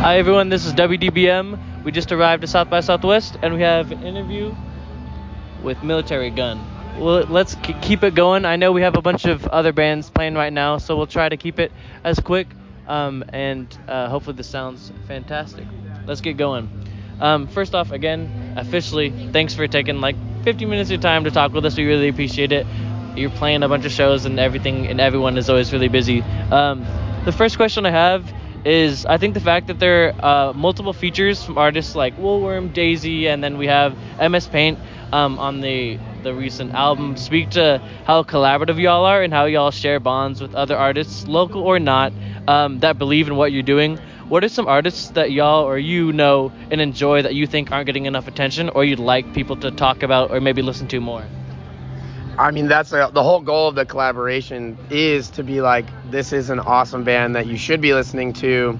Hi everyone, this is WDBM. We just arrived at South by Southwest and we have an interview with Militarie Gun. Well, let's k- keep it going. I know we have a bunch of other bands playing right now, so we'll try to keep it as quick um, and uh, hopefully this sounds fantastic. Let's get going. Um, first off, again, officially, thanks for taking like 50 minutes of your time to talk with us. We really appreciate it. You're playing a bunch of shows and everything, and everyone is always really busy. Um, the first question I have is I think the fact that there are uh, multiple features from artists like Woolworm, Daisy, and then we have MSPAINT um, on the the recent album speak to how collaborative y'all are and how y'all share bonds with other artists, local or not, um, that believe in what you're doing. What are some artists that y'all or you know and enjoy that you think aren't getting enough attention or you'd like people to talk about or maybe listen to more? I mean, that's a, the whole goal of the collaboration is to be like, this is an awesome band that you should be listening to,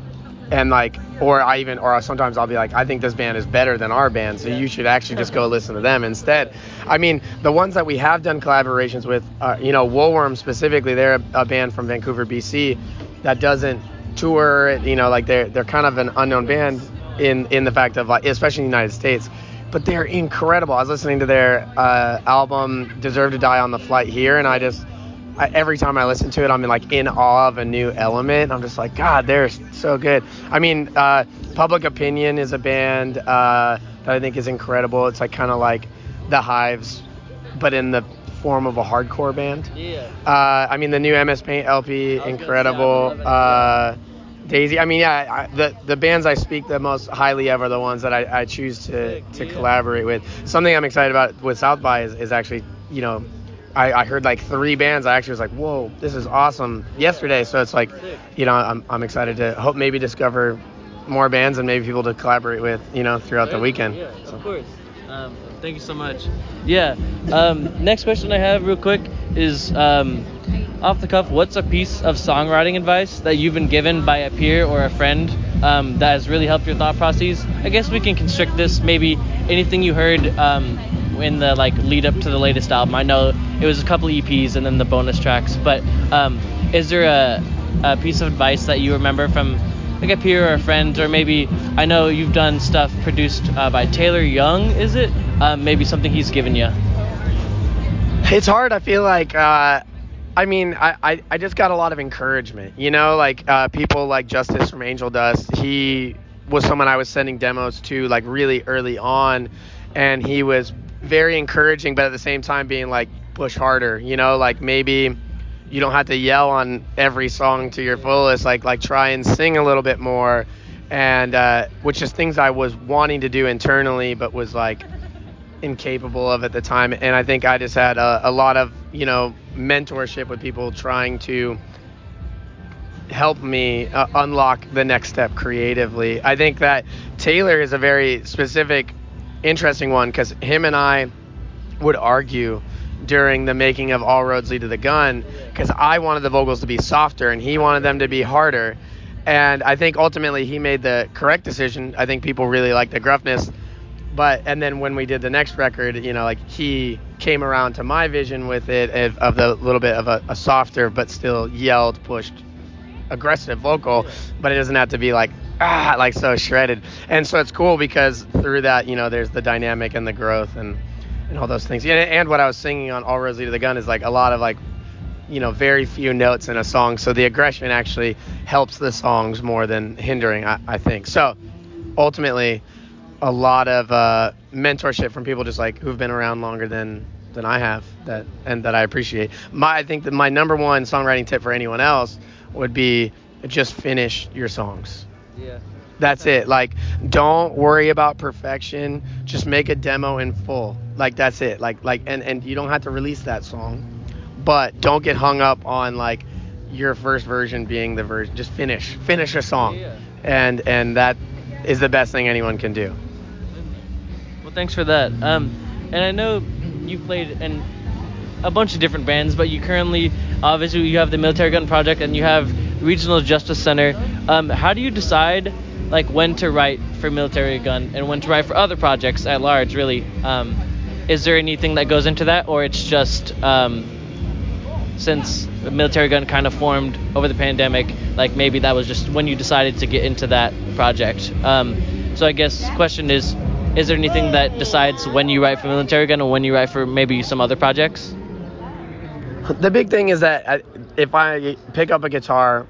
and like, or I even, or sometimes I'll be like, I think this band is better than our band, so you should actually just go listen to them instead. I mean, the ones that we have done collaborations with, uh, you know, Woolworm specifically, they're a, a band from Vancouver, BC, that doesn't tour. You know, like they're they're kind of an unknown band in in the fact of like, especially in the United States but they're incredible. I was listening to their uh, album "Deserve to Die on the Flight" here, and I just I, every time I listen to it, I'm in, like in awe of a new element. I'm just like, God, they're so good. I mean, uh, Public Opinion is a band uh, that I think is incredible. It's like kind of like the Hives, but in the form of a hardcore band. Yeah. Uh, I mean, the new MSPAINT LP, incredible. Daisy. I mean, yeah, I, the the bands I speak the most highly of are the ones that I, I choose to, to yeah. collaborate with. Something I'm excited about with South by is, is actually, you know, I, I heard like three bands. I actually was like, whoa, this is awesome yesterday. So it's like, you know, I'm, I'm excited to hope maybe discover more bands and maybe people to collaborate with, you know, throughout the weekend. Yeah, of course. Um, thank you so much. Yeah. Um, next question I have, real quick, is um, off the cuff. What's a piece of songwriting advice that you've been given by a peer or a friend um, that has really helped your thought process? I guess we can constrict this maybe anything you heard um, in the like lead up to the latest album. I know it was a couple EPs and then the bonus tracks, but um, is there a, a piece of advice that you remember from like a peer or a friend, or maybe I know you've done stuff produced uh, by Taylor Young, is it? Um, maybe something he's given you. It's hard. I feel like, uh, I mean, I, I, I just got a lot of encouragement. You know, like uh, people like Justice from Angel Dust. He was someone I was sending demos to like really early on, and he was very encouraging, but at the same time being like push harder. You know, like maybe you don't have to yell on every song to your fullest. Like like try and sing a little bit more, and uh, which is things I was wanting to do internally, but was like incapable of at the time. And I think I just had a, a lot of you know mentorship with people trying to help me uh, unlock the next step creatively. I think that Taylor is a very specific, interesting one because him and I would argue during the making of All Roads Lead to the Gun because I wanted the vocals to be softer and he wanted them to be harder. And I think ultimately he made the correct decision. I think people really like the gruffness. But and then when we did the next record, you know, like he came around to my vision with it of, of the little bit of a, a softer but still yelled, pushed, aggressive vocal, but it doesn't have to be like ah like so shredded. And so it's cool because through that, you know, there's the dynamic and the growth and and all those things. And, and what I was singing on All Roads Lead to the Gun is like a lot of like you know very few notes in a song, so the aggression actually helps the songs more than hindering, I, I think. So ultimately, a lot of uh, mentorship from people just like who've been around longer than than I have that and that I appreciate. My I think that my number one songwriting tip for anyone else would be just finish your songs. Yeah. That's it. Like, don't worry about perfection. Just make a demo in full. Like that's it. Like like and and you don't have to release that song, but don't get hung up on like your first version being the version. Just finish finish a song, Yeah. and and that is the best thing anyone can do. Well, thanks for that. Um, and I know you played in a bunch of different bands, but you currently, obviously, you have the Militarie Gun Project and you have Regional Justice Center. Um, how do you decide, like, when to write for Militarie Gun and when to write for other projects at large? Really, um, is there anything that goes into that, or it's just um, since the Militarie Gun kind of formed over the pandemic, like maybe that was just when you decided to get into that project. Um, so I guess question is, is there anything that decides when you write for Militarie Gun or when you write for maybe some other projects? The big thing is that I, if I pick up a guitar,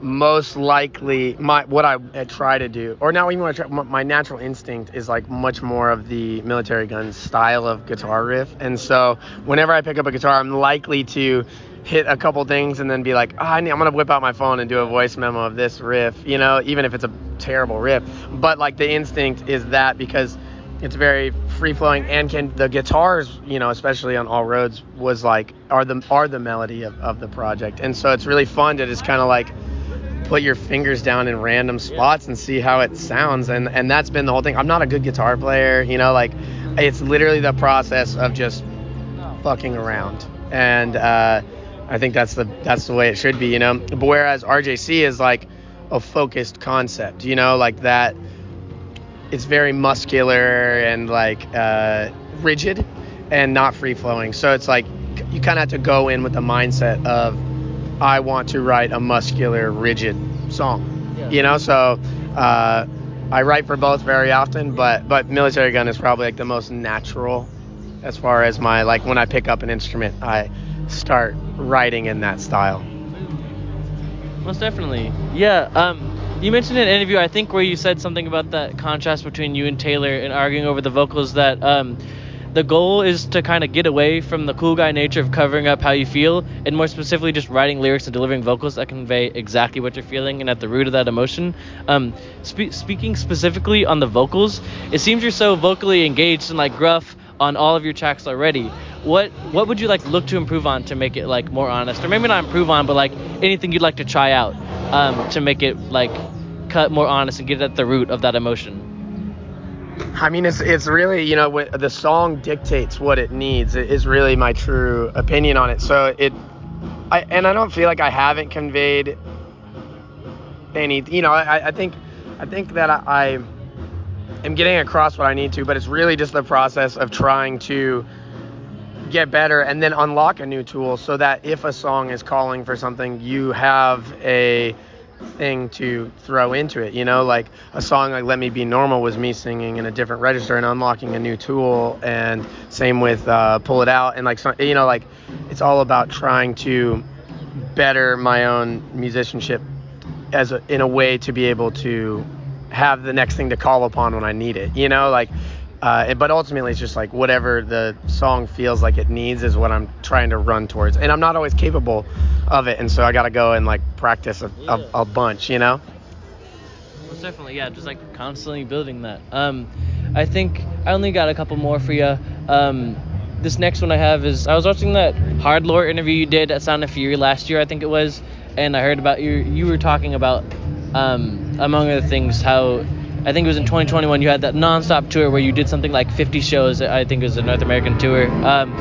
most likely my what I try to do, or now even what I try, my natural instinct is like much more of the Militarie Gun style of guitar riff, and so whenever I pick up a guitar, I'm likely to hit a couple things and then be like, oh, I am gonna whip out my phone and do a voice memo of this riff, you know, even if it's a terrible riff. But like the instinct is that because it's very free flowing and can the guitars, you know, especially on All Roads, was like are the are the melody of, of the project, and so it's really fun to just kind of like put your fingers down in random spots and see how it sounds. And and that's been the whole thing. I'm not a good guitar player you know like it's literally the process of just fucking around. And uh, i think that's the that's the way it should be you know but whereas rjc is like a focused concept you know like that it's very muscular and like uh, rigid and not free flowing so it's like you kind of have to go in with the mindset of I want to write a muscular, rigid song. Yeah. You know, so uh, I write for both very often, but but Militarie Gun is probably like the most natural as far as my like when I pick up an instrument, I start writing in that style. Most definitely. Yeah. Um, you mentioned in an interview, I think, where you said something about that contrast between you and Taylor and arguing over the vocals that um, the goal is to kind of get away from the cool guy nature of covering up how you feel and more specifically just writing lyrics and delivering vocals that convey exactly what you're feeling and at the root of that emotion um, spe- speaking specifically on the vocals it seems you're so vocally engaged and like gruff on all of your tracks already what what would you like look to improve on to make it like more honest or maybe not improve on but like anything you'd like to try out um, to make it like cut more honest and get at the root of that emotion I mean, it's it's really you know what the song dictates what it needs. It is really my true opinion on it. So it, I and I don't feel like I haven't conveyed any. You know, I, I think I think that I, I am getting across what I need to, but it's really just the process of trying to get better and then unlock a new tool so that if a song is calling for something, you have a thing to throw into it. You know, like a song like "Let Me Be Normal" was me singing in a different register and unlocking a new tool, and same with uh, "Pull It Out" and like you know, like it's all about trying to better my own musicianship as a, in a way to be able to have the next thing to call upon when I need it. You know, like uh, but ultimately, it's just like whatever the song feels like it needs is what I'm trying to run towards. And I'm not always capable of it, and so I got to go and like practice a, yeah. a, a, bunch, you know? Definitely, yeah, just like constantly building that. Um, I think I only got a couple more for you. Um, this next one I have is I was watching that Hardlore interview you did at Sound of Fury last year, I think it was, and I heard about you. You were talking about, um, among other things, how I think it was in 2021 you had that nonstop tour where you did something like 50 shows. I think it was a North American tour. Um,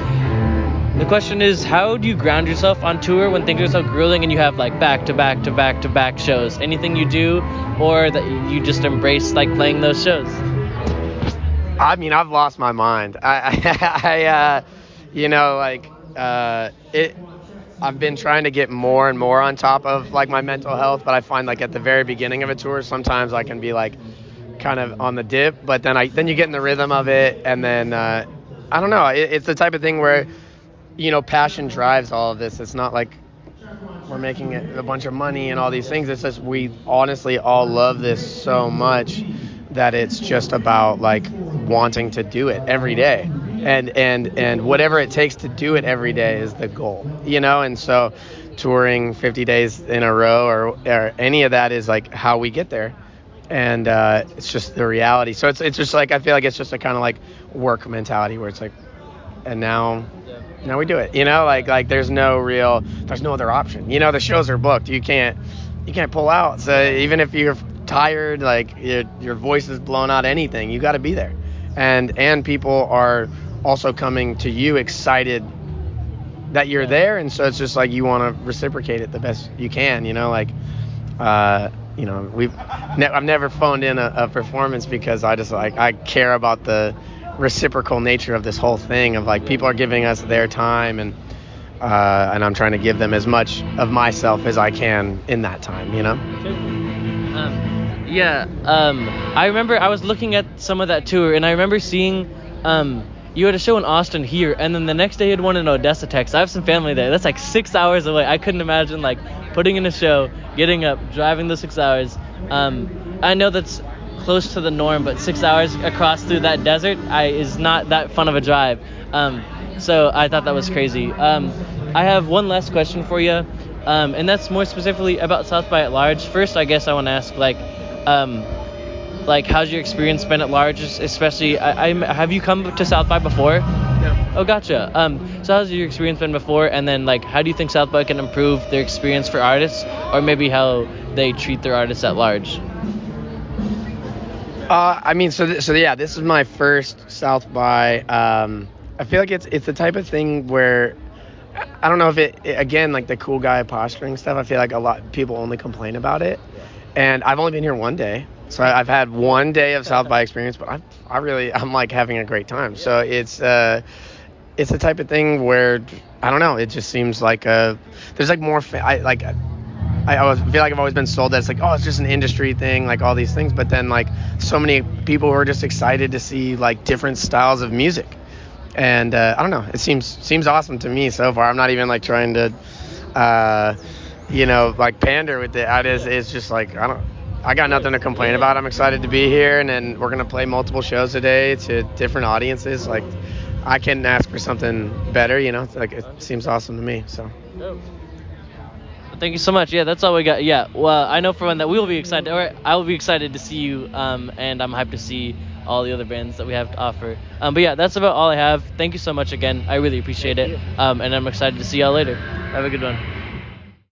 the question is, how do you ground yourself on tour when things are so grueling and you have like back to back to back to back shows? Anything you do, or that you just embrace like playing those shows? I mean, I've lost my mind. I, I, I uh, you know, like uh, it. I've been trying to get more and more on top of like my mental health, but I find like at the very beginning of a tour, sometimes I can be like kind of on the dip, but then I then you get in the rhythm of it, and then uh, I don't know. It, it's the type of thing where you know passion drives all of this. It's not like we're making a bunch of money and all these things. It's just we honestly all love this so much that it's just about like wanting to do it every day and and and whatever it takes to do it every day is the goal you know and so touring 50 days in a row or, or any of that is like how we get there and uh, it's just the reality. So it's it's just like I feel like it's just a kind of like work mentality where it's like, and now now we do it. You know, like like there's no real there's no other option. You know, the shows are booked. You can't you can't pull out. So even if you're tired, like your your voice is blown out, anything, you got to be there. And and people are also coming to you excited that you're there, and so it's just like you want to reciprocate it the best you can. You know, like. Uh, you know, we've ne- I've never phoned in a, a, performance because I just like I care about the reciprocal nature of this whole thing of like people are giving us their time and uh, and I'm trying to give them as much of myself as I can in that time. You know. Um, yeah. Um, I remember I was looking at some of that tour, and I remember seeing um, you had a show in Austin here, and then the next day you had one in Odessa, Texas. I have some family there. That's like six hours away. I couldn't imagine like putting in a show, getting up, driving the six hours. Um, I know that's close to the norm, but six hours across through that desert I, is not that fun of a drive. Um, so I thought that was crazy. Um, I have one last question for you, um, and that's more specifically about South by at large. First, I guess I want to ask like, um, like how's your experience been at large? Especially, I, I have you come to South by before? Yeah. Oh, gotcha. Um, so how's your experience been before? And then like, how do you think South by can improve their experience for artists, or maybe how they treat their artists at large? Uh, I mean, so th- so yeah, this is my first South by. Um, I feel like it's it's the type of thing where I don't know if it, it again like the cool guy posturing stuff. I feel like a lot people only complain about it, and I've only been here one day, so I've had one day of South by experience, but I I really I'm like having a great time. So it's uh it's the type of thing where I don't know. It just seems like uh there's like more fa- I like. I always feel like I've always been sold that it's like, oh, it's just an industry thing, like all these things. But then like so many people who are just excited to see like different styles of music, and uh, I don't know, it seems seems awesome to me so far. I'm not even like trying to, uh, you know, like pander with it. I just it's just like I don't. I got nothing to complain about. I'm excited to be here, and then we're gonna play multiple shows today to different audiences. Like, I can ask for something better, you know. Like it seems awesome to me. So. Thank you so much. Yeah, that's all we got. Yeah, well, I know for one that we will be excited, or I will be excited to see you, um, and I'm hyped to see all the other bands that we have to offer. Um, but yeah, that's about all I have. Thank you so much again. I really appreciate Thank it. Um, and I'm excited to see y'all later. Have a good one.